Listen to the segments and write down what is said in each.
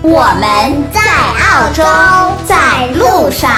我们在澳洲，在路上。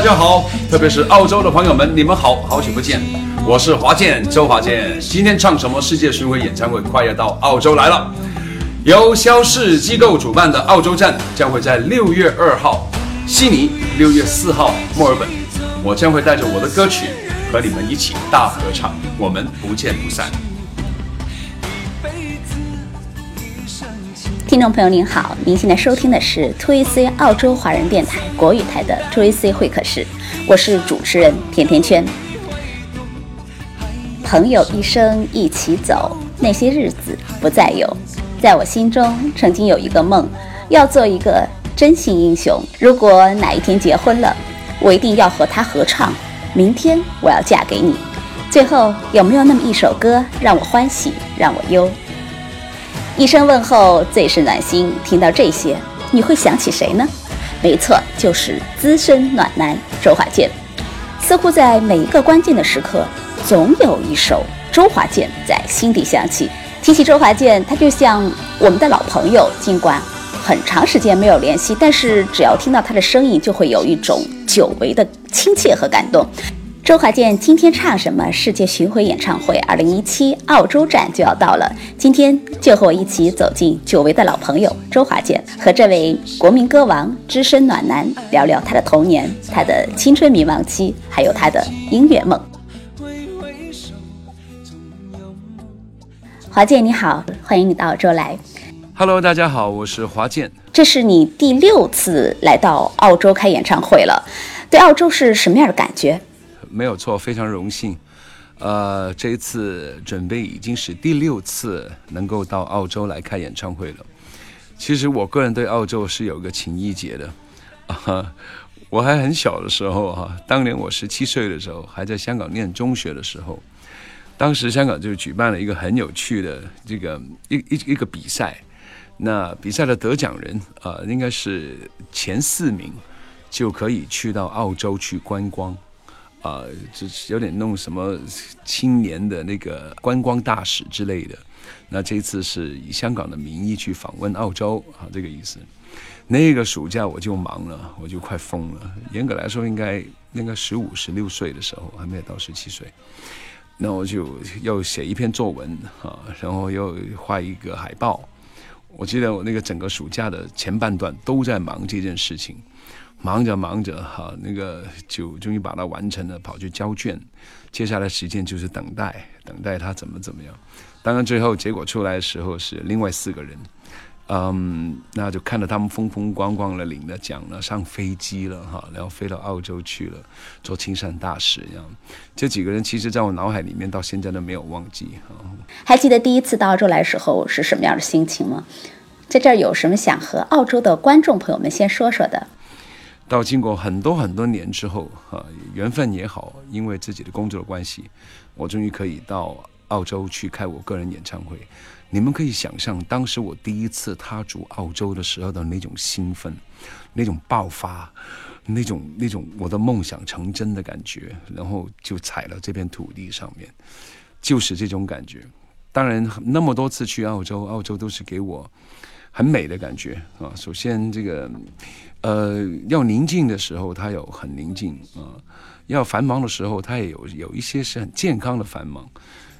大家好，特别是澳洲的朋友们，你们好，好久不见，我是华健，周华健。今天唱什么世界巡回演唱会快要到澳洲来了，由肖氏机构主办的澳洲站将会在六月二号悉尼，六月四号墨尔本，我将会带着我的歌曲和你们一起大合唱，我们不见不散。听众朋友您好，您现在收听的是 2AC 澳洲华人电台国语台的 2AC 会客室，我是主持人甜甜圈。朋友一生一起走，那些日子不再有。在我心中，曾经有一个梦，要做一个真心英雄。如果哪一天结婚了，我一定要和他合唱。明天我要嫁给你。最后，有没有那么一首歌，让我欢喜，让我忧？一声问候，最是暖心。听到这些，你会想起谁呢？没错，就是资深暖男周华健。似乎在每一个关键的时刻，总有一首周华健在心底响起。提起周华健，他就像我们的老朋友，尽管很长时间没有联系，但是只要听到他的声音，就会有一种久违的亲切和感动。周华健今天唱什么世界巡回演唱会？二零一七澳洲站就要到了，今天就和我一起走进久违的老朋友周华健，和这位国民歌王、资深暖男聊聊他的童年、他的青春迷茫期，还有他的音乐梦。华健你好，欢迎你到澳洲来。Hello，大家好，我是华健。这是你第六次来到澳洲开演唱会了，对澳洲是什么样的感觉？没有错，非常荣幸。呃，这一次准备已经是第六次能够到澳洲来开演唱会了。其实我个人对澳洲是有个情谊结的。啊，我还很小的时候哈，当年我十七岁的时候，还在香港念中学的时候，当时香港就举办了一个很有趣的这个一一一个比赛。那比赛的得奖人啊，应该是前四名就可以去到澳洲去观光。啊，就是有点弄什么青年的那个观光大使之类的。那这次是以香港的名义去访问澳洲啊，这个意思。那个暑假我就忙了，我就快疯了。严格来说，应该应该十五、十六岁的时候，还没有到十七岁。那我就要写一篇作文啊，然后又画一个海报。我记得我那个整个暑假的前半段都在忙这件事情。忙着忙着，哈，那个就终于把它完成了，跑去交卷。接下来时间就是等待，等待他怎么怎么样。当然，最后结果出来的时候是另外四个人，嗯，那就看着他们风风光光的领了奖了，上飞机了，哈，然后飞到澳洲去了，做青山大使一样。这几个人其实在我脑海里面到现在都没有忘记哈。还记得第一次到澳洲来时候是什么样的心情吗？在这儿有什么想和澳洲的观众朋友们先说说的？到经过很多很多年之后，啊，缘分也好，因为自己的工作的关系，我终于可以到澳洲去开我个人演唱会。你们可以想象当时我第一次踏足澳洲的时候的那种兴奋，那种爆发，那种那种我的梦想成真的感觉，然后就踩了这片土地上面，就是这种感觉。当然，那么多次去澳洲，澳洲都是给我很美的感觉啊。首先，这个呃，要宁静的时候，它有很宁静啊；要繁忙的时候，它也有有一些是很健康的繁忙。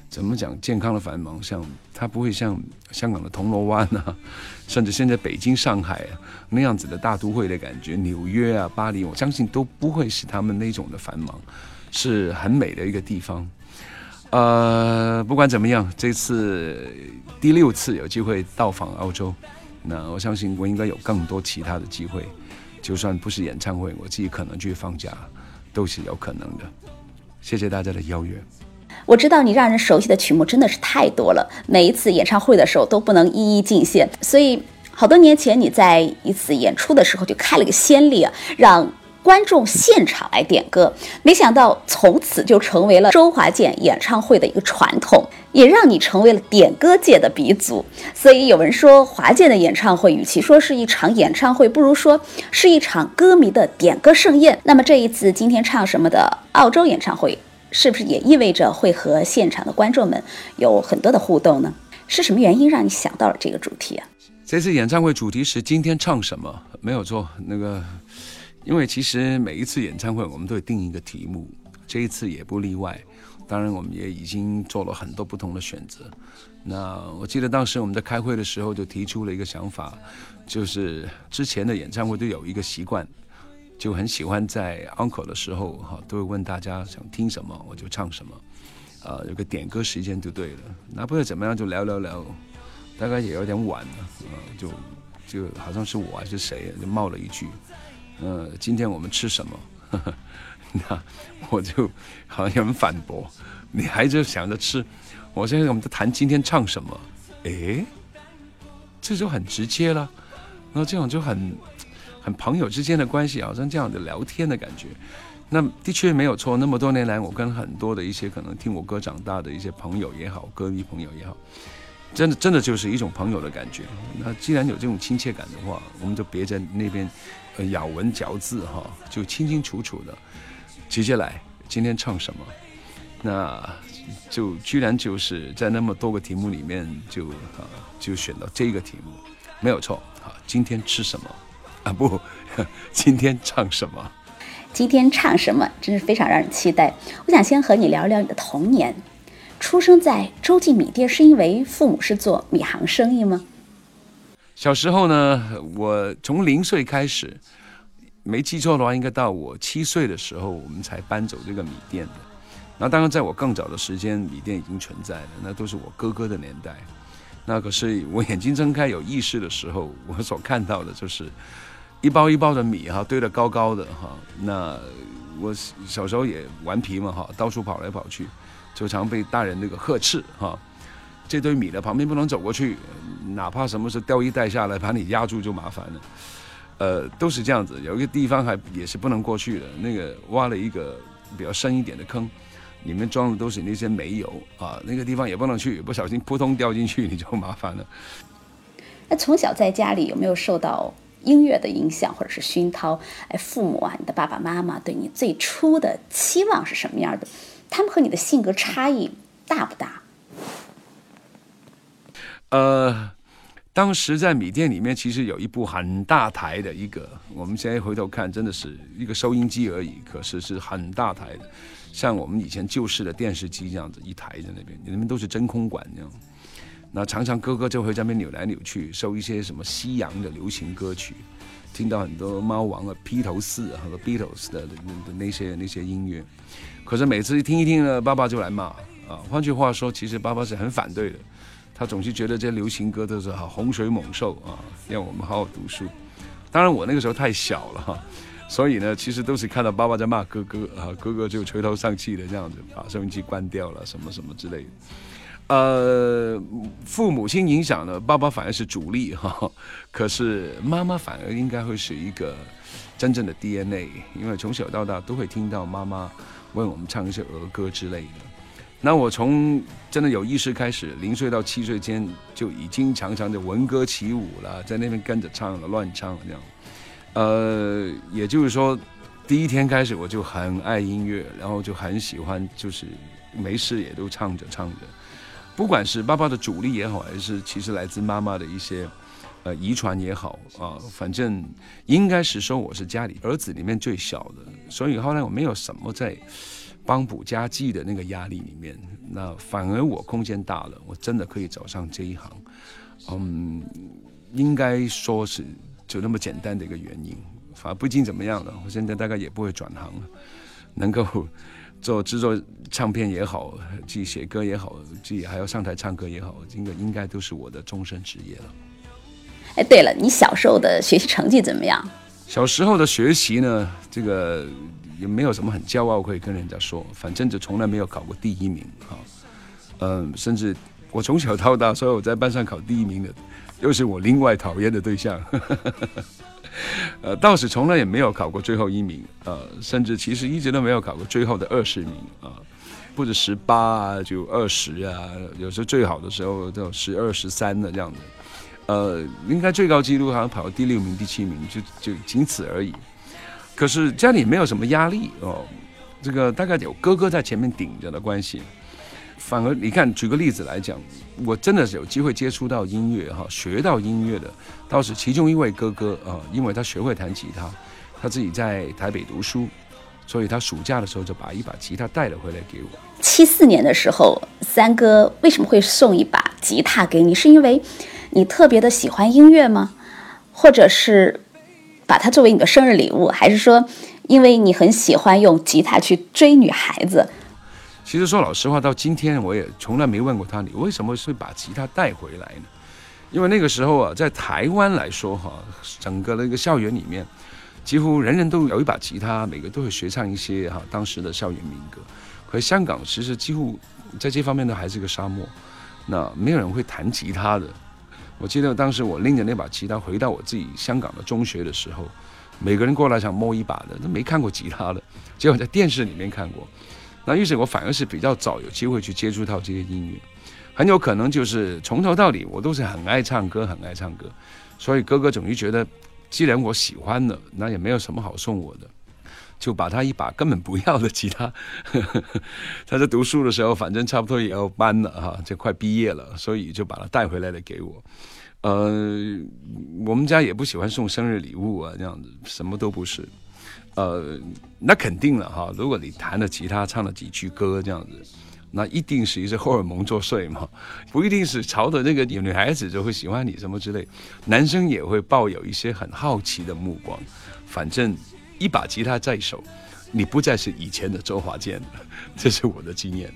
怎么讲健康的繁忙？像它不会像香港的铜锣湾啊，甚至现在北京、上海那样子的大都会的感觉。纽约啊、巴黎，我相信都不会是他们那种的繁忙，是很美的一个地方。呃，不管怎么样，这次第六次有机会到访澳洲，那我相信我应该有更多其他的机会，就算不是演唱会，我自己可能去放假，都是有可能的。谢谢大家的邀约。我知道你让人熟悉的曲目真的是太多了，每一次演唱会的时候都不能一一尽现，所以好多年前你在一次演出的时候就开了个先例啊，让。观众现场来点歌，没想到从此就成为了周华健演唱会的一个传统，也让你成为了点歌界的鼻祖。所以有人说，华健的演唱会与其说是一场演唱会，不如说是一场歌迷的点歌盛宴。那么这一次今天唱什么的澳洲演唱会，是不是也意味着会和现场的观众们有很多的互动呢？是什么原因让你想到了这个主题啊？这次演唱会主题是今天唱什么？没有错，那个。因为其实每一次演唱会，我们都会定一个题目，这一次也不例外。当然，我们也已经做了很多不同的选择。那我记得当时我们在开会的时候就提出了一个想法，就是之前的演唱会都有一个习惯，就很喜欢在 uncle 的时候哈，都会问大家想听什么，我就唱什么，啊，有个点歌时间就对了。那不知道怎么样就聊聊聊，大概也有点晚了，就就好像是我还是谁就冒了一句。呃，今天我们吃什么？那我就好像反驳，你还就想着吃？我现在我们在谈今天唱什么？诶，这就很直接了。那这种就很很朋友之间的关系，好像这样的聊天的感觉。那的确没有错。那么多年来，我跟很多的一些可能听我歌长大的一些朋友也好，歌迷朋友也好，真的真的就是一种朋友的感觉。那既然有这种亲切感的话，我们就别在那边。咬文嚼字哈，就清清楚楚的，接下来今天唱什么？那就居然就是在那么多个题目里面，就啊就选到这个题目，没有错啊。今天吃什么？啊不，今天唱什么？今天唱什么？真是非常让人期待。我想先和你聊聊你的童年。出生在洲际米店，是因为父母是做米行生意吗？小时候呢，我从零岁开始，没记错的话，应该到我七岁的时候，我们才搬走这个米店的。那当然，在我更早的时间，米店已经存在了，那都是我哥哥的年代。那可是我眼睛睁开有意识的时候，我所看到的就是一包一包的米哈，堆得高高的哈。那我小时候也顽皮嘛哈，到处跑来跑去，就常被大人那个呵斥哈。这堆米的旁边不能走过去，哪怕什么时候掉一袋下来把你压住就麻烦了。呃，都是这样子。有一个地方还也是不能过去的，那个挖了一个比较深一点的坑，里面装的都是那些煤油啊，那个地方也不能去，不小心扑通掉进去你就麻烦了。那从小在家里有没有受到音乐的影响或者是熏陶？哎，父母啊，你的爸爸妈妈对你最初的期望是什么样的？他们和你的性格差异大不大？呃，当时在米店里面，其实有一部很大台的一个，我们现在回头看，真的是一个收音机而已，可是是很大台的，像我们以前旧式的电视机这样子，一台在那边，你们都是真空管这样。那常常哥哥就会在那边扭来扭去，收一些什么西洋的流行歌曲，听到很多猫王啊、披头士和 Beatles 的的那些那些音乐。可是每次一听一听呢，爸爸就来骂啊。换句话说，其实爸爸是很反对的。他总是觉得这些流行歌都是好洪水猛兽啊，让我们好好读书。当然我那个时候太小了哈，所以呢，其实都是看到爸爸在骂哥哥啊，哥哥就垂头丧气的这样子，把收音机关掉了，什么什么之类的。呃，父母亲影响呢，爸爸反而是主力哈，可是妈妈反而应该会是一个真正的 DNA，因为从小到大都会听到妈妈为我们唱一些儿歌之类的。那我从真的有意识开始，零岁到七岁间就已经常常的闻歌起舞了，在那边跟着唱了，乱唱这样。呃，也就是说，第一天开始我就很爱音乐，然后就很喜欢，就是没事也都唱着唱着。不管是爸爸的主力也好，还是其实来自妈妈的一些呃遗传也好啊，反正应该是说我是家里儿子里面最小的，所以后来我没有什么在帮补家计的那个压力里面，那反而我空间大了，我真的可以走上这一行。嗯，应该说是就那么简单的一个原因，反而不一定怎么样了。我现在大概也不会转行了，能够。做制作唱片也好，自己写歌也好，自己还要上台唱歌也好，这个应该都是我的终身职业了。哎，对了，你小时候的学习成绩怎么样？小时候的学习呢，这个也没有什么很骄傲可以跟人家说，反正就从来没有考过第一名哈。嗯，甚至我从小到大，所有在班上考第一名的，又是我另外讨厌的对象。呃，倒是从来也没有考过最后一名，呃，甚至其实一直都没有考过最后的二十名啊，或者十八啊，就二十啊，有时候最好的时候都十二、十三的这样子，呃，应该最高纪录好像跑到第六名、第七名，就就仅此而已。可是家里没有什么压力哦，这个大概有哥哥在前面顶着的关系。反而，你看，举个例子来讲，我真的是有机会接触到音乐哈，学到音乐的，倒是其中一位哥哥啊，因为他学会弹吉他，他自己在台北读书，所以他暑假的时候就把一把吉他带了回来给我。七四年的时候，三哥为什么会送一把吉他给你？是因为你特别的喜欢音乐吗？或者是把它作为你的生日礼物？还是说，因为你很喜欢用吉他去追女孩子？其实说老实话，到今天我也从来没问过他，你为什么会把吉他带回来呢？因为那个时候啊，在台湾来说哈，整个那个校园里面，几乎人人都有一把吉他，每个都会学唱一些哈当时的校园民歌。可是香港其实几乎在这方面都还是个沙漠，那没有人会弹吉他的。我记得当时我拎着那把吉他回到我自己香港的中学的时候，每个人过来想摸一把的，都没看过吉他的，结果在电视里面看过。那于是我反而是比较早有机会去接触到这些音乐，很有可能就是从头到底我都是很爱唱歌，很爱唱歌，所以哥哥总是觉得，既然我喜欢的，那也没有什么好送我的，就把他一把根本不要的吉他，他在读书的时候，反正差不多也要搬了哈，就快毕业了，所以就把他带回来了给我。呃，我们家也不喜欢送生日礼物啊，这样子什么都不是。呃，那肯定了哈。如果你弹了吉他，唱了几句歌这样子，那一定是一些荷尔蒙作祟嘛，不一定是朝着那个女孩子就会喜欢你什么之类。男生也会抱有一些很好奇的目光。反正一把吉他在手，你不再是以前的周华健了，这是我的经验。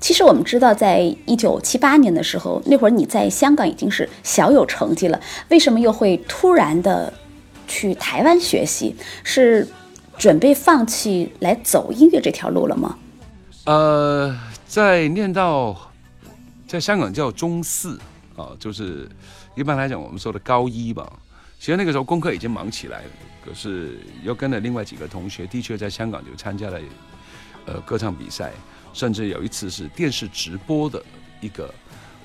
其实我们知道，在一九七八年的时候，那会儿你在香港已经是小有成绩了，为什么又会突然的？去台湾学习是准备放弃来走音乐这条路了吗？呃，在念到在香港叫中四啊，就是一般来讲我们说的高一吧。其实那个时候功课已经忙起来了，可是又跟了另外几个同学，的确在香港就参加了呃歌唱比赛，甚至有一次是电视直播的一个。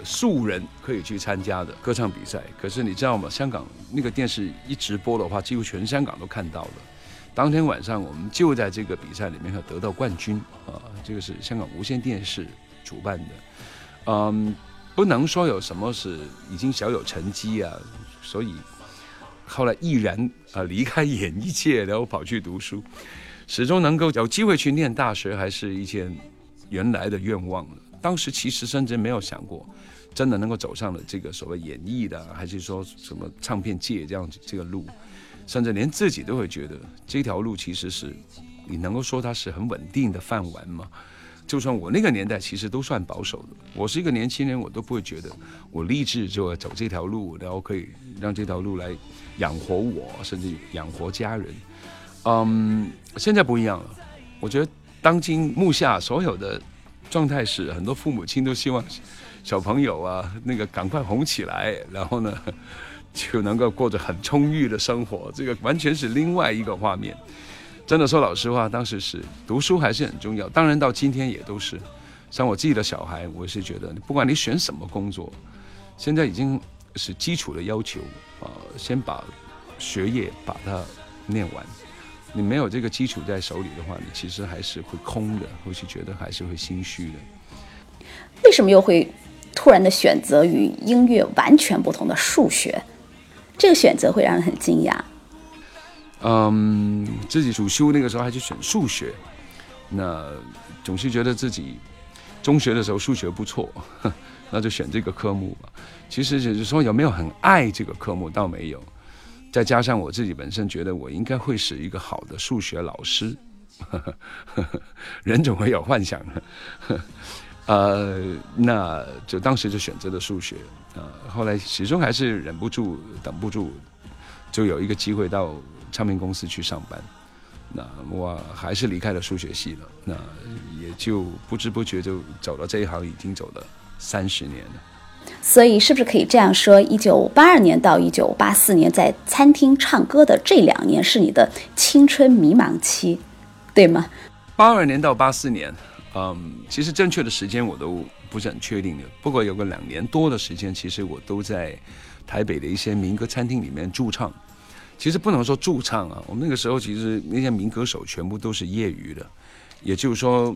素人可以去参加的歌唱比赛，可是你知道吗？香港那个电视一直播的话，几乎全香港都看到了。当天晚上，我们就在这个比赛里面要得到冠军啊！这个是香港无线电视主办的，嗯，不能说有什么是已经小有成绩啊，所以后来毅然啊离开演艺界，然后跑去读书，始终能够有机会去念大学，还是一件原来的愿望了。当时其实甚至没有想过，真的能够走上了这个所谓演艺的，还是说什么唱片界这样子这个路，甚至连自己都会觉得这条路其实是，你能够说它是很稳定的饭碗吗？就算我那个年代其实都算保守的，我是一个年轻人，我都不会觉得我立志就要走这条路，然后可以让这条路来养活我，甚至养活家人。嗯，现在不一样了，我觉得当今目下所有的。状态是很多父母亲都希望小朋友啊，那个赶快红起来，然后呢就能够过着很充裕的生活。这个完全是另外一个画面。真的说老实话，当时是读书还是很重要，当然到今天也都是。像我自己的小孩，我是觉得，不管你选什么工作，现在已经是基础的要求啊，先把学业把它念完。你没有这个基础在手里的话，你其实还是会空的，或是觉得还是会心虚的。为什么又会突然的选择与音乐完全不同的数学？这个选择会让人很惊讶。嗯，自己主修那个时候还去选数学，那总是觉得自己中学的时候数学不错，那就选这个科目吧。其实只是说有没有很爱这个科目，倒没有。再加上我自己本身觉得我应该会是一个好的数学老师，人总会有幻想的。呃，那就当时就选择了数学。呃，后来始终还是忍不住、等不住，就有一个机会到唱片公司去上班。那我还是离开了数学系了。那也就不知不觉就走了这一行，已经走了三十年了。所以，是不是可以这样说？一九八二年到一九八四年，在餐厅唱歌的这两年，是你的青春迷茫期，对吗？八二年到八四年。嗯，其实正确的时间我都不是很确定的。不过有个两年多的时间，其实我都在台北的一些民歌餐厅里面驻唱。其实不能说驻唱啊，我们那个时候其实那些民歌手全部都是业余的，也就是说，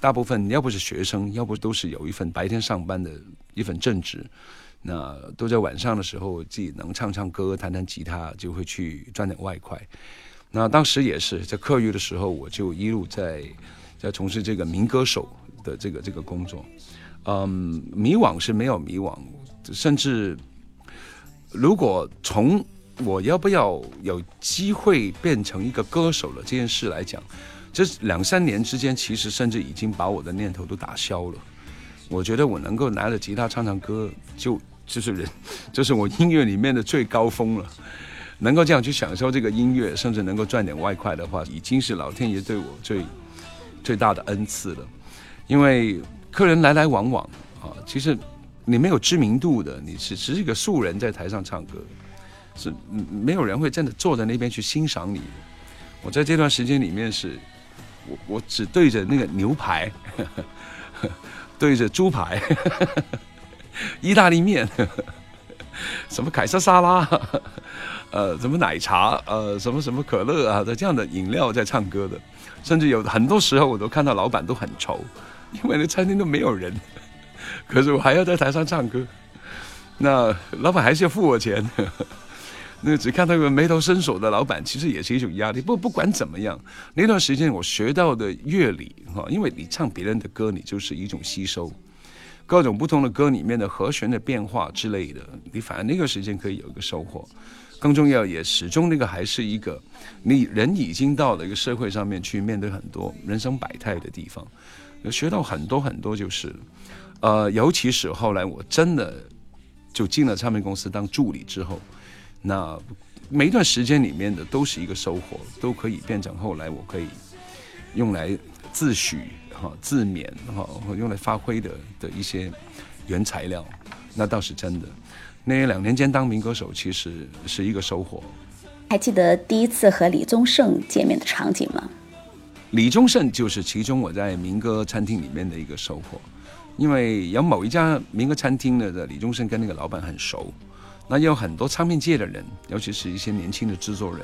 大部分要不是学生，要不都是有一份白天上班的一份正职，那都在晚上的时候自己能唱唱歌、弹弹吉他，就会去赚点外快。那当时也是在课余的时候，我就一路在。在从事这个民歌手的这个这个工作，嗯，迷惘是没有迷惘，甚至如果从我要不要有机会变成一个歌手了这件事来讲，这两三年之间，其实甚至已经把我的念头都打消了。我觉得我能够拿着吉他唱唱歌，就就是人，就是我音乐里面的最高峰了。能够这样去享受这个音乐，甚至能够赚点外快的话，已经是老天爷对我最。最大的恩赐了，因为客人来来往往啊，其实你没有知名度的，你是只是一个素人在台上唱歌，是没有人会真的坐在那边去欣赏你。我在这段时间里面是，我我只对着那个牛排，对着猪排，意大利面，什么凯撒沙拉，呃，什么奶茶，呃，什么什么可乐啊的这样的饮料在唱歌的。甚至有很多时候，我都看到老板都很愁，因为那餐厅都没有人，可是我还要在台上唱歌，那老板还是要付我钱。那只看到一个眉头深锁的老板，其实也是一种压力。不不管怎么样，那段时间我学到的乐理哈，因为你唱别人的歌，你就是一种吸收各种不同的歌里面的和弦的变化之类的，你反而那个时间可以有一个收获。更重要，也始终那个还是一个，你人已经到了一个社会上面去面对很多人生百态的地方，学到很多很多就是，呃，尤其是后来我真的就进了唱片公司当助理之后，那每一段时间里面的都是一个收获，都可以变成后来我可以用来自诩哈、自勉哈，用来发挥的的一些原材料，那倒是真的。那两年间当民歌手，其实是一个收获。还记得第一次和李宗盛见面的场景吗？李宗盛就是其中我在民歌餐厅里面的一个收获，因为有某一家民歌餐厅的李宗盛跟那个老板很熟，那有很多唱片界的人，尤其是一些年轻的制作人、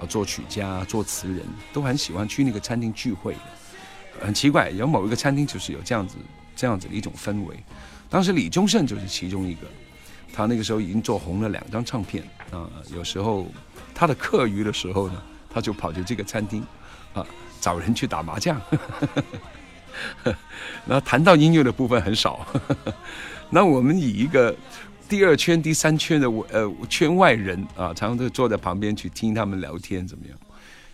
啊作曲家、作词人都很喜欢去那个餐厅聚会。很奇怪，有某一个餐厅就是有这样子、这样子的一种氛围。当时李宗盛就是其中一个。他那个时候已经做红了两张唱片啊，有时候他的课余的时候呢，他就跑去这个餐厅啊，找人去打麻将。那谈到音乐的部分很少，那我们以一个第二圈、第三圈的呃圈外人啊，常常都坐在旁边去听他们聊天怎么样？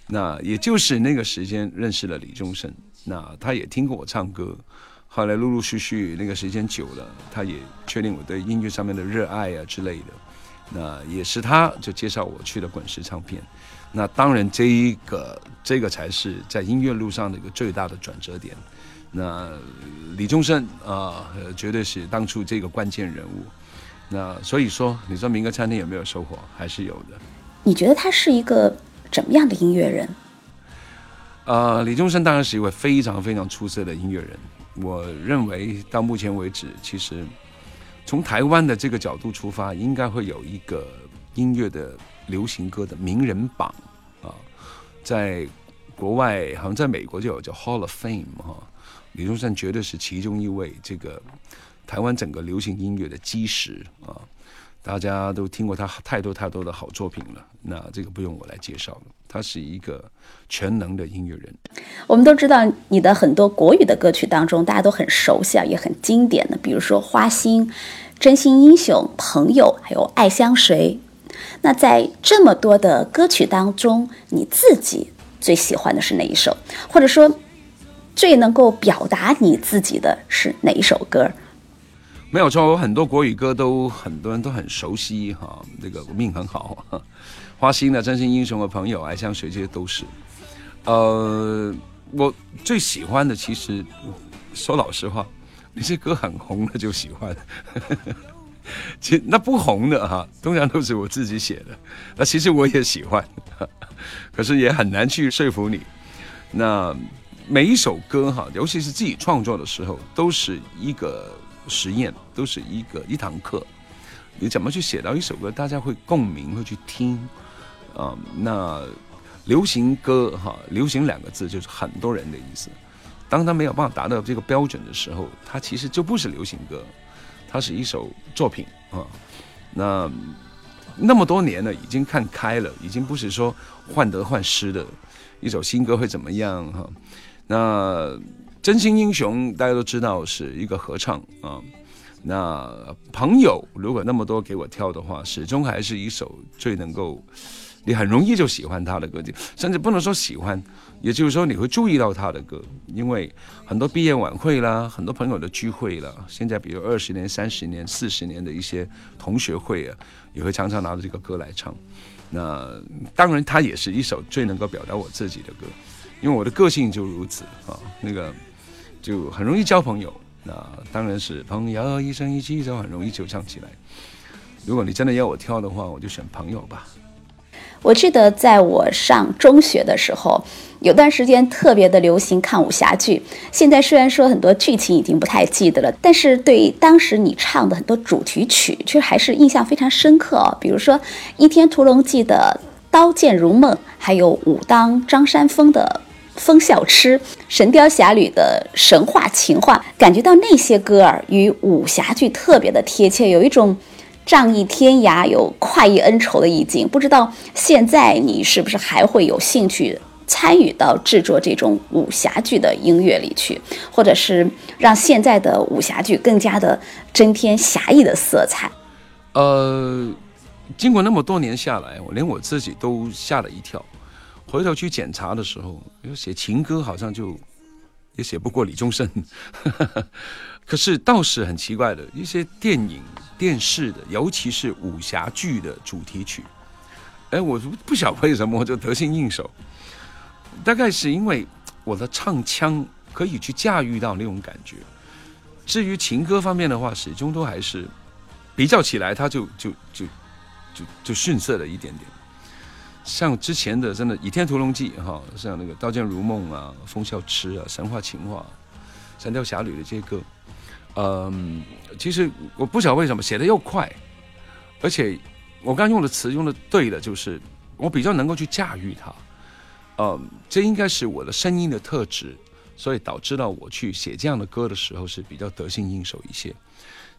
那也就是那个时间认识了李宗盛，那他也听过我唱歌。后来陆陆续续，那个时间久了，他也确定我对音乐上面的热爱啊之类的，那也是他就介绍我去了滚石唱片。那当然，这一个这个才是在音乐路上的一个最大的转折点。那李宗盛啊，绝对是当初这个关键人物。那所以说，你说民歌餐厅有没有收获？还是有的。你觉得他是一个怎么样的音乐人？呃，李宗盛当然是一位非常非常出色的音乐人。我认为到目前为止，其实从台湾的这个角度出发，应该会有一个音乐的流行歌的名人榜啊，在国外好像在美国就有叫 Hall of Fame 哈，李宗盛绝对是其中一位这个台湾整个流行音乐的基石啊。大家都听过他太多太多的好作品了，那这个不用我来介绍了。他是一个全能的音乐人。我们都知道你的很多国语的歌曲当中，大家都很熟悉啊，也很经典的，比如说《花心》《真心英雄》《朋友》，还有《爱相随》。那在这么多的歌曲当中，你自己最喜欢的是哪一首？或者说，最能够表达你自己的是哪一首歌？没有错，我很多国语歌都很多人都很熟悉哈，这个命很好。花心的《真心英雄》的朋友，爱相随这些都是。呃，我最喜欢的其实说老实话，那些歌很红的就喜欢。其那不红的哈，通常都是我自己写的。那其实我也喜欢，可是也很难去说服你。那每一首歌哈，尤其是自己创作的时候，都是一个。实验都是一个一堂课，你怎么去写到一首歌，大家会共鸣，会去听啊？那流行歌哈，流行两个字就是很多人的意思。当他没有办法达到这个标准的时候，它其实就不是流行歌，它是一首作品啊。那那么多年了，已经看开了，已经不是说患得患失的一首新歌会怎么样哈？那。真心英雄，大家都知道是一个合唱啊。那朋友，如果那么多给我挑的话，始终还是一首最能够，你很容易就喜欢他的歌，甚至不能说喜欢，也就是说你会注意到他的歌，因为很多毕业晚会啦，很多朋友的聚会啦，现在比如二十年、三十年、四十年的一些同学会啊，也会常常拿着这个歌来唱。那当然，它也是一首最能够表达我自己的歌，因为我的个性就如此啊，那个。就很容易交朋友，那当然是朋友一生一起走，很容易就唱起来。如果你真的要我挑的话，我就选朋友吧。我记得在我上中学的时候，有段时间特别的流行看武侠剧。现在虽然说很多剧情已经不太记得了，但是对当时你唱的很多主题曲，却还是印象非常深刻哦。比如说《倚天屠龙记》的《刀剑如梦》，还有武当张三丰的。风笑痴，《神雕侠侣》的神话情话，感觉到那些歌儿与武侠剧特别的贴切，有一种仗义天涯、有快意恩仇的意境。不知道现在你是不是还会有兴趣参与到制作这种武侠剧的音乐里去，或者是让现在的武侠剧更加的增添侠义的色彩？呃，经过那么多年下来，我连我自己都吓了一跳。回头去检查的时候，写情歌好像就也写不过李宗盛。可是倒是很奇怪的，一些电影、电视的，尤其是武侠剧的主题曲，哎，我不晓为什么我就得心应手。大概是因为我的唱腔可以去驾驭到那种感觉。至于情歌方面的话，始终都还是比较起来，它就就就就就逊色了一点点。像之前的真的《倚天屠龙记》哈，像那个《刀剑如梦》啊，《风笑痴》啊，《神话情话》《神雕侠侣》的这些歌，嗯，其实我不晓得为什么写的又快，而且我刚用的词用的对的，就是我比较能够去驾驭它，嗯，这应该是我的声音的特质，所以导致到我去写这样的歌的时候是比较得心应手一些。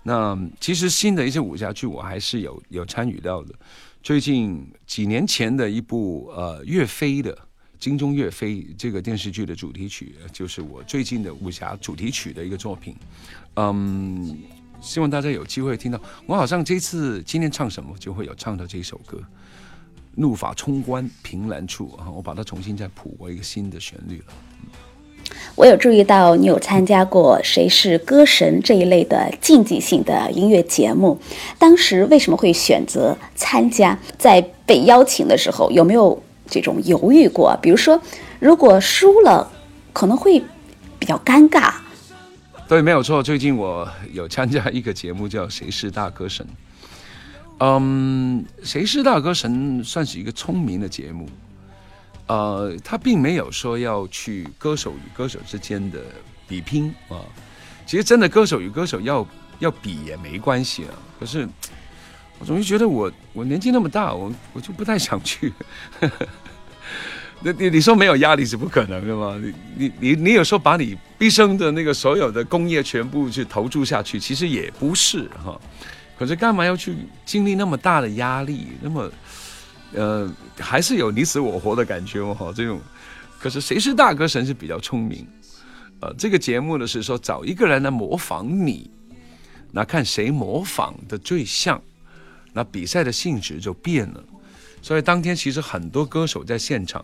那其实新的一些武侠剧我还是有有参与到的。最近几年前的一部呃岳飞的《金钟岳飞》这个电视剧的主题曲，就是我最近的武侠主题曲的一个作品。嗯，希望大家有机会听到。我好像这次今天唱什么就会有唱到这首歌，《怒发冲冠凭栏处》啊，我把它重新再谱过一个新的旋律了。我有注意到你有参加过《谁是歌神》这一类的竞技性的音乐节目，当时为什么会选择参加？在被邀请的时候有没有这种犹豫过？比如说，如果输了，可能会比较尴尬。对，没有错。最近我有参加一个节目叫《谁是大歌神》。嗯，《谁是大歌神》算是一个聪明的节目。呃，他并没有说要去歌手与歌手之间的比拼啊。其实真的歌手与歌手要要比也没关系啊。可是 我总是觉得我我年纪那么大，我我就不太想去。那你你说没有压力是不可能的吗？你你你你有时候把你毕生的那个所有的工业全部去投注下去，其实也不是哈。可是干嘛要去经历那么大的压力？那么呃，还是有你死我活的感觉哈。这种，可是谁是大歌神是比较聪明。呃，这个节目呢是说找一个人来模仿你，那看谁模仿的最像，那比赛的性质就变了。所以当天其实很多歌手在现场，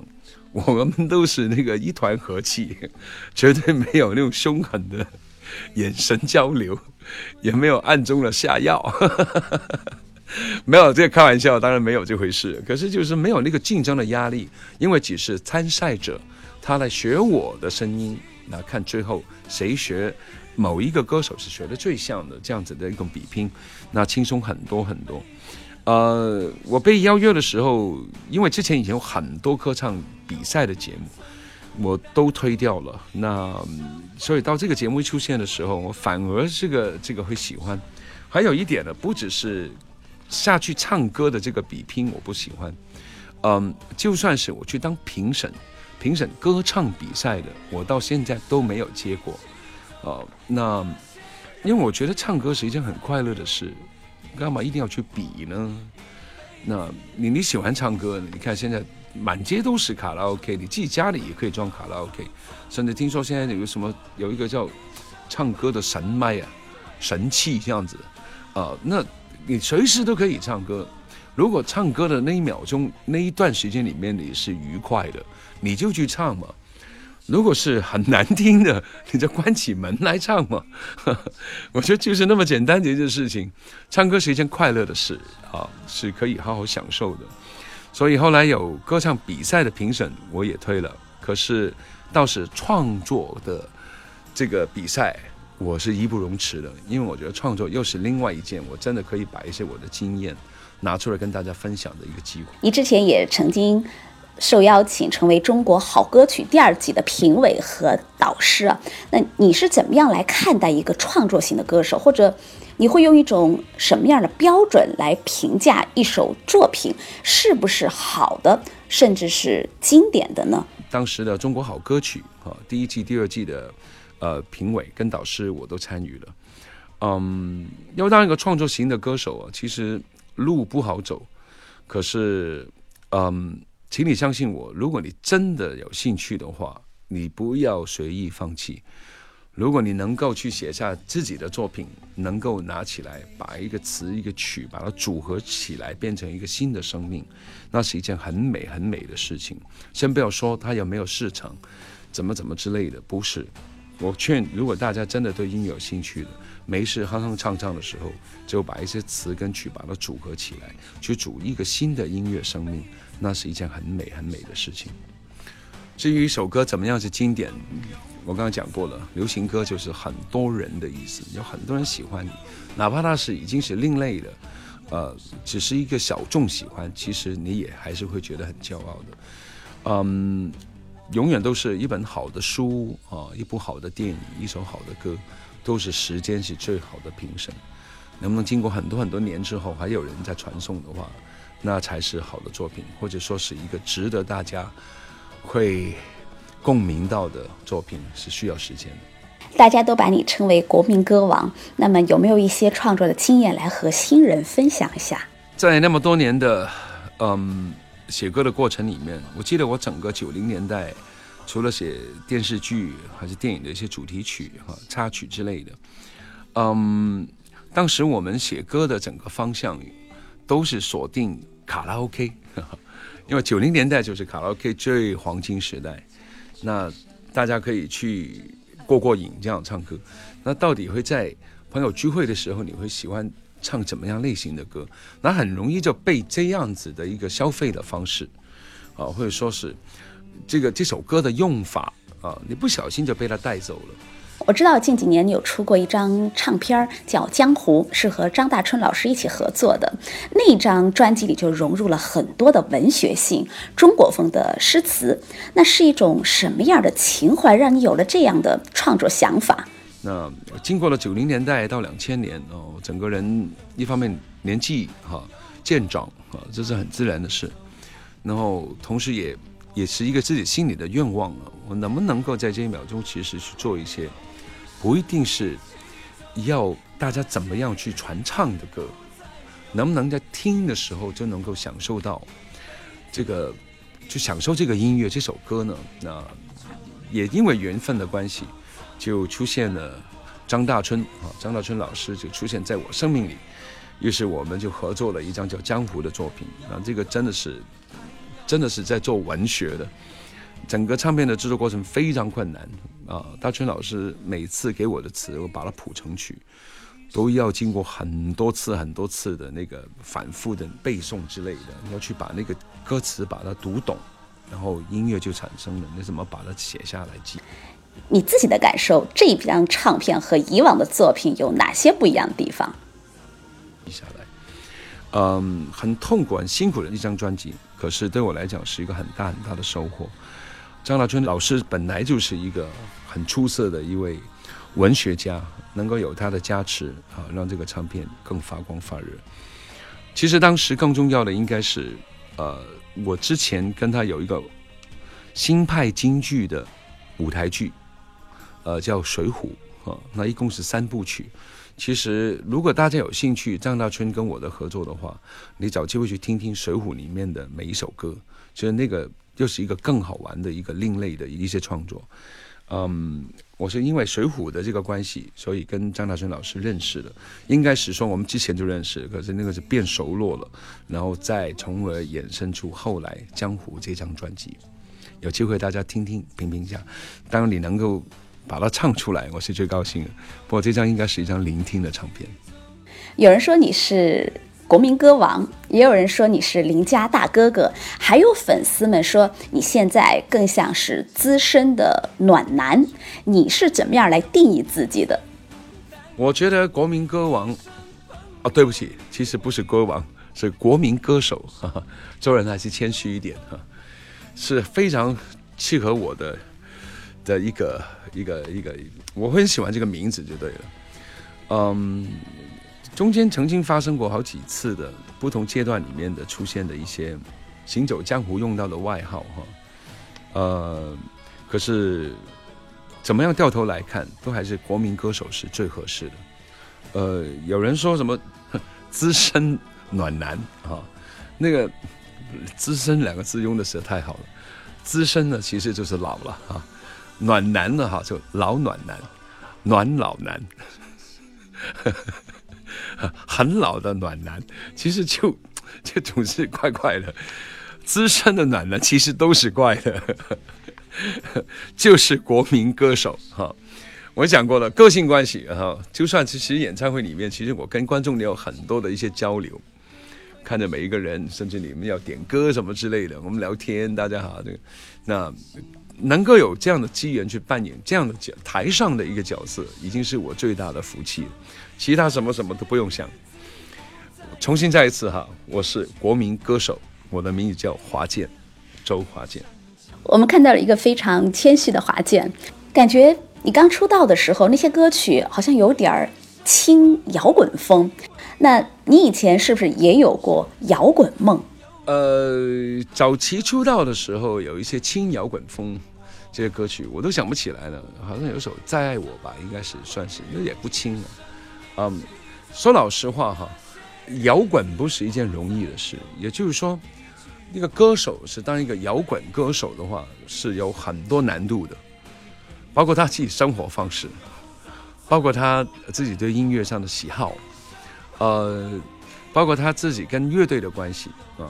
我们都是那个一团和气，绝对没有那种凶狠的眼神交流，也没有暗中的下药，没有这个开玩笑，当然没有这回事。可是就是没有那个竞争的压力，因为只是参赛者他来学我的声音，那看最后谁学某一个歌手是学的最像的，这样子的一种比拼，那轻松很多很多。呃，我被邀约的时候，因为之前以前有很多歌唱比赛的节目，我都推掉了。那所以到这个节目出现的时候，我反而这个这个会喜欢。还有一点呢，不只是下去唱歌的这个比拼，我不喜欢。嗯，就算是我去当评审，评审歌唱比赛的，我到现在都没有接过。哦，那因为我觉得唱歌是一件很快乐的事。干嘛一定要去比呢？那你你喜欢唱歌？你看现在满街都是卡拉 OK，你自己家里也可以装卡拉 OK，甚至听说现在有个什么有一个叫唱歌的神麦啊，神器这样子啊，那你随时都可以唱歌。如果唱歌的那一秒钟那一段时间里面你是愉快的，你就去唱嘛。如果是很难听的，你就关起门来唱嘛。我觉得就是那么简单的一件事情。唱歌是一件快乐的事啊，是可以好好享受的。所以后来有歌唱比赛的评审，我也推了。可是倒是创作的这个比赛，我是义不容辞的，因为我觉得创作又是另外一件，我真的可以把一些我的经验拿出来跟大家分享的一个机会。你之前也曾经。受邀请成为中国好歌曲第二季的评委和导师啊，那你是怎么样来看待一个创作型的歌手，或者你会用一种什么样的标准来评价一首作品是不是好的，甚至是经典的呢？当时的中国好歌曲啊，第一季、第二季的呃评委跟导师我都参与了。嗯，要当一个创作型的歌手啊，其实路不好走，可是嗯。请你相信我，如果你真的有兴趣的话，你不要随意放弃。如果你能够去写下自己的作品，能够拿起来把一个词一个曲把它组合起来，变成一个新的生命，那是一件很美很美的事情。先不要说它有没有市场，怎么怎么之类的，不是。我劝，如果大家真的对音乐有兴趣的，没事哼哼唱唱的时候，就把一些词跟曲把它组合起来，去组一个新的音乐生命。那是一件很美很美的事情。至于一首歌怎么样是经典，我刚刚讲过了，流行歌就是很多人的意思，有很多人喜欢你，哪怕他是已经是另类的，呃，只是一个小众喜欢，其实你也还是会觉得很骄傲的。嗯，永远都是一本好的书啊，一部好的电影，一首好的歌，都是时间是最好的评审。能不能经过很多很多年之后，还有人在传颂的话？那才是好的作品，或者说是一个值得大家会共鸣到的作品，是需要时间的。大家都把你称为国民歌王，那么有没有一些创作的经验来和新人分享一下？在那么多年的嗯写歌的过程里面，我记得我整个九零年代，除了写电视剧还是电影的一些主题曲哈插曲之类的，嗯，当时我们写歌的整个方向都是锁定。卡拉 OK，因为九零年代就是卡拉 OK 最黄金时代，那大家可以去过过瘾，这样唱歌。那到底会在朋友聚会的时候，你会喜欢唱怎么样类型的歌？那很容易就被这样子的一个消费的方式，啊，或者说是这个这首歌的用法啊，你不小心就被他带走了。我知道近几年你有出过一张唱片儿，叫《江湖》，是和张大春老师一起合作的。那张专辑里就融入了很多的文学性、中国风的诗词。那是一种什么样的情怀，让你有了这样的创作想法？那经过了九零年代到两千年哦，整个人一方面年纪哈渐长啊，这是很自然的事。然后同时也也是一个自己心里的愿望啊，我能不能够在这一秒钟，其实去做一些。不一定是要大家怎么样去传唱的歌，能不能在听的时候就能够享受到这个，就享受这个音乐这首歌呢？那也因为缘分的关系，就出现了张大春啊，张大春老师就出现在我生命里，于是我们就合作了一张叫《江湖》的作品。啊，这个真的是真的是在做文学的。整个唱片的制作过程非常困难啊！大春老师每次给我的词，我把它谱成曲，都要经过很多次、很多次的那个反复的背诵之类的，要去把那个歌词把它读懂，然后音乐就产生了。你怎么把它写下来记？你自己的感受，这张唱片和以往的作品有哪些不一样的地方？接下来，嗯，很痛苦、很辛苦的一张专辑，可是对我来讲是一个很大很大的收获。张大春老师本来就是一个很出色的一位文学家，能够有他的加持啊，让这个唱片更发光发热。其实当时更重要的应该是，呃，我之前跟他有一个新派京剧的舞台剧，呃，叫《水浒》啊，那一共是三部曲。其实如果大家有兴趣张大春跟我的合作的话，你找机会去听听《水浒》里面的每一首歌，就是那个。又是一个更好玩的一个另类的一些创作，嗯，我是因为《水浒》的这个关系，所以跟张大春老师认识的。应该是说我们之前就认识，可是那个是变熟络了，然后再从而衍生出后来《江湖》这张专辑。有机会大家听听评评价，当你能够把它唱出来，我是最高兴的。不过这张应该是一张聆听的唱片。有人说你是。国民歌王，也有人说你是邻家大哥哥，还有粉丝们说你现在更像是资深的暖男。你是怎么样来定义自己的？我觉得国民歌王，啊，对不起，其实不是歌王，是国民歌手。哈哈做人还是谦虚一点哈，是非常契合我的的一个一个一个，我很喜欢这个名字就对了，嗯。中间曾经发生过好几次的不同阶段里面的出现的一些行走江湖用到的外号哈，呃，可是怎么样掉头来看，都还是国民歌手是最合适的。呃，有人说什么 资深暖男啊，那个资深两个字用的实在太好了，资深呢其实就是老了啊，暖男呢哈就老暖男，暖老男。很老的暖男，其实就就总是怪怪的。资深的暖男其实都是怪的，就是国民歌手哈。我讲过了，个性关系哈，就算其实演唱会里面，其实我跟观众也有很多的一些交流，看着每一个人，甚至你们要点歌什么之类的，我们聊天，大家好，这个那能够有这样的机缘去扮演这样的角台上的一个角色，已经是我最大的福气了。其他什么什么都不用想。重新再一次哈，我是国民歌手，我的名字叫华健，周华健。我们看到了一个非常谦虚的华健，感觉你刚出道的时候那些歌曲好像有点儿轻摇滚风。那你以前是不是也有过摇滚梦？呃，早期出道的时候有一些轻摇滚风。这些歌曲我都想不起来了，好像有首《再爱我》吧，应该是算是，那也不轻了。嗯，说老实话哈，摇滚不是一件容易的事。也就是说，一个歌手是当一个摇滚歌手的话，是有很多难度的，包括他自己生活方式，包括他自己对音乐上的喜好，呃，包括他自己跟乐队的关系啊，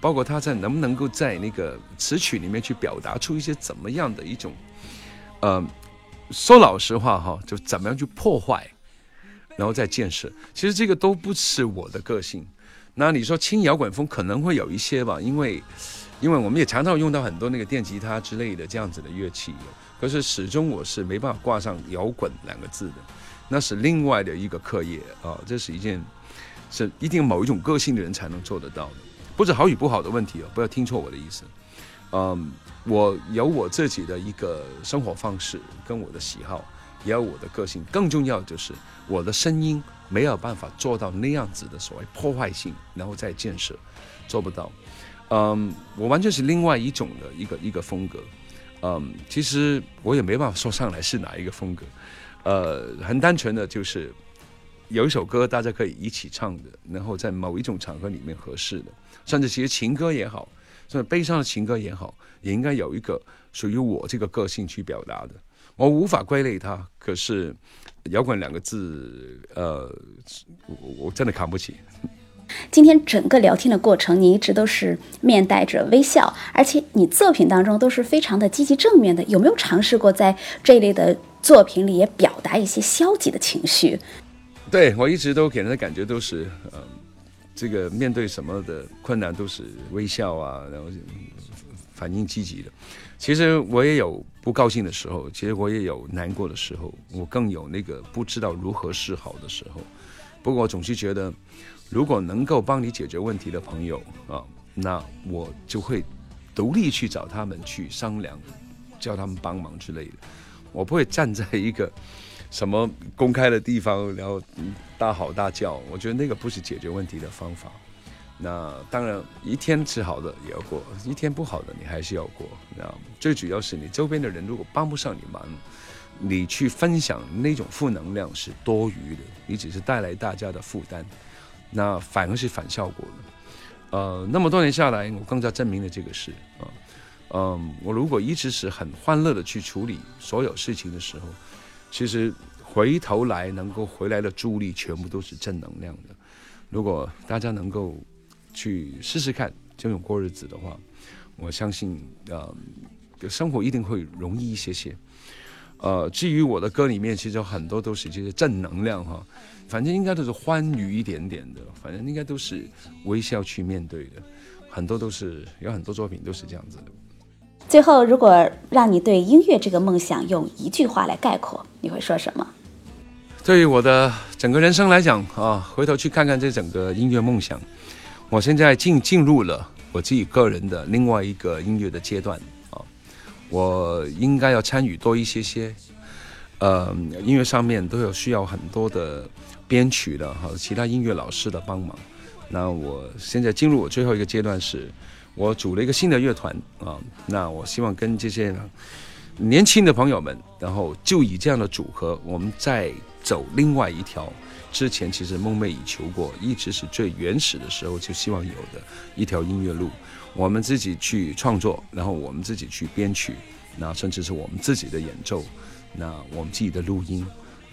包括他在能不能够在那个词曲里面去表达出一些怎么样的一种，呃，说老实话哈，就怎么样去破坏。然后再建设，其实这个都不是我的个性。那你说轻摇滚风可能会有一些吧，因为，因为我们也常常用到很多那个电吉他之类的这样子的乐器。可是始终我是没办法挂上摇滚两个字的，那是另外的一个课业啊，这是一件是一定某一种个性的人才能做得到的，不是好与不好的问题哦，不要听错我的意思。嗯，我有我自己的一个生活方式跟我的喜好，也有我的个性，更重要就是我的声音没有办法做到那样子的所谓破坏性，然后再建设，做不到。嗯，我完全是另外一种的一个一个风格。嗯，其实我也没办法说上来是哪一个风格，呃，很单纯的就是有一首歌大家可以一起唱的，然后在某一种场合里面合适的，甚至其实情歌也好，甚至悲伤的情歌也好，也应该有一个属于我这个个性去表达的。我无法归类它，可是摇滚两个字，呃，我我真的扛不起。今天整个聊天的过程，你一直都是面带着微笑，而且你作品当中都是非常的积极正面的。有没有尝试过在这一类的作品里也表达一些消极的情绪？对我一直都给人的感觉都是，嗯，这个面对什么的困难都是微笑啊，然后反应积极的。其实我也有不高兴的时候，其实我也有难过的时候，我更有那个不知道如何是好的时候。不过我总是觉得。如果能够帮你解决问题的朋友啊，那我就会独立去找他们去商量，叫他们帮忙之类的。我不会站在一个什么公开的地方，然后大吼大叫。我觉得那个不是解决问题的方法。那当然，一天吃好的也要过，一天不好的你还是要过。那最主要是你周边的人如果帮不上你忙，你去分享那种负能量是多余的，你只是带来大家的负担。那反而是反效果的，呃，那么多年下来，我更加证明了这个事啊，嗯，我如果一直是很欢乐的去处理所有事情的时候，其实回头来能够回来的助力全部都是正能量的。如果大家能够去试试看这种过日子的话，我相信呃，生活一定会容易一些些。呃，至于我的歌里面，其实很多都是这些正能量哈。反正应该都是欢愉一点点的，反正应该都是微笑去面对的，很多都是有很多作品都是这样子的。最后，如果让你对音乐这个梦想用一句话来概括，你会说什么？对于我的整个人生来讲啊，回头去看看这整个音乐梦想，我现在进进入了我自己个人的另外一个音乐的阶段啊，我应该要参与多一些些，呃，音乐上面都有需要很多的。编曲的哈，其他音乐老师的帮忙。那我现在进入我最后一个阶段，是我组了一个新的乐团啊。那我希望跟这些年轻的朋友们，然后就以这样的组合，我们再走另外一条之前其实梦寐以求过，一直是最原始的时候就希望有的一条音乐路。我们自己去创作，然后我们自己去编曲，那甚至是我们自己的演奏，那我们自己的录音。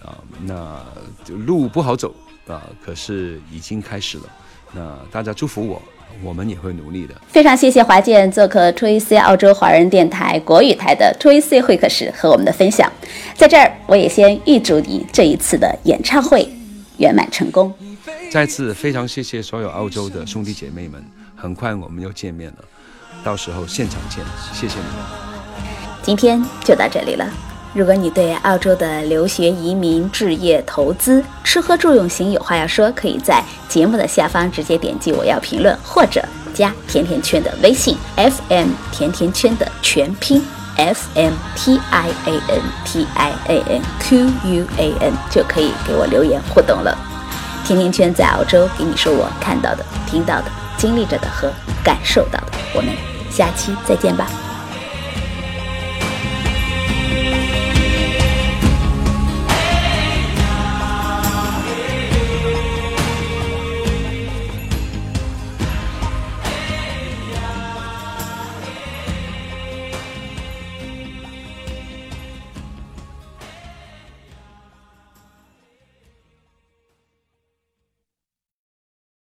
啊，那路不好走啊，可是已经开始了。那大家祝福我，我们也会努力的。非常谢谢华健做客 t w i C 澳洲华人电台国语台的 t w i C 会客室和我们的分享。在这儿，我也先预祝你这一次的演唱会圆满成功。再次非常谢谢所有澳洲的兄弟姐妹们，很快我们又见面了，到时候现场见，谢谢你们。今天就到这里了。如果你对澳洲的留学、移民、置业、投资、吃喝住用行有话要说，可以在节目的下方直接点击“我要评论”，或者加甜甜圈的微信 “FM 甜甜圈”的全拼 “F M T I A N T I A N Q U A N”，就可以给我留言互动了。甜甜圈在澳洲给你说我看到的、听到的、经历着的和感受到的。我们下期再见吧。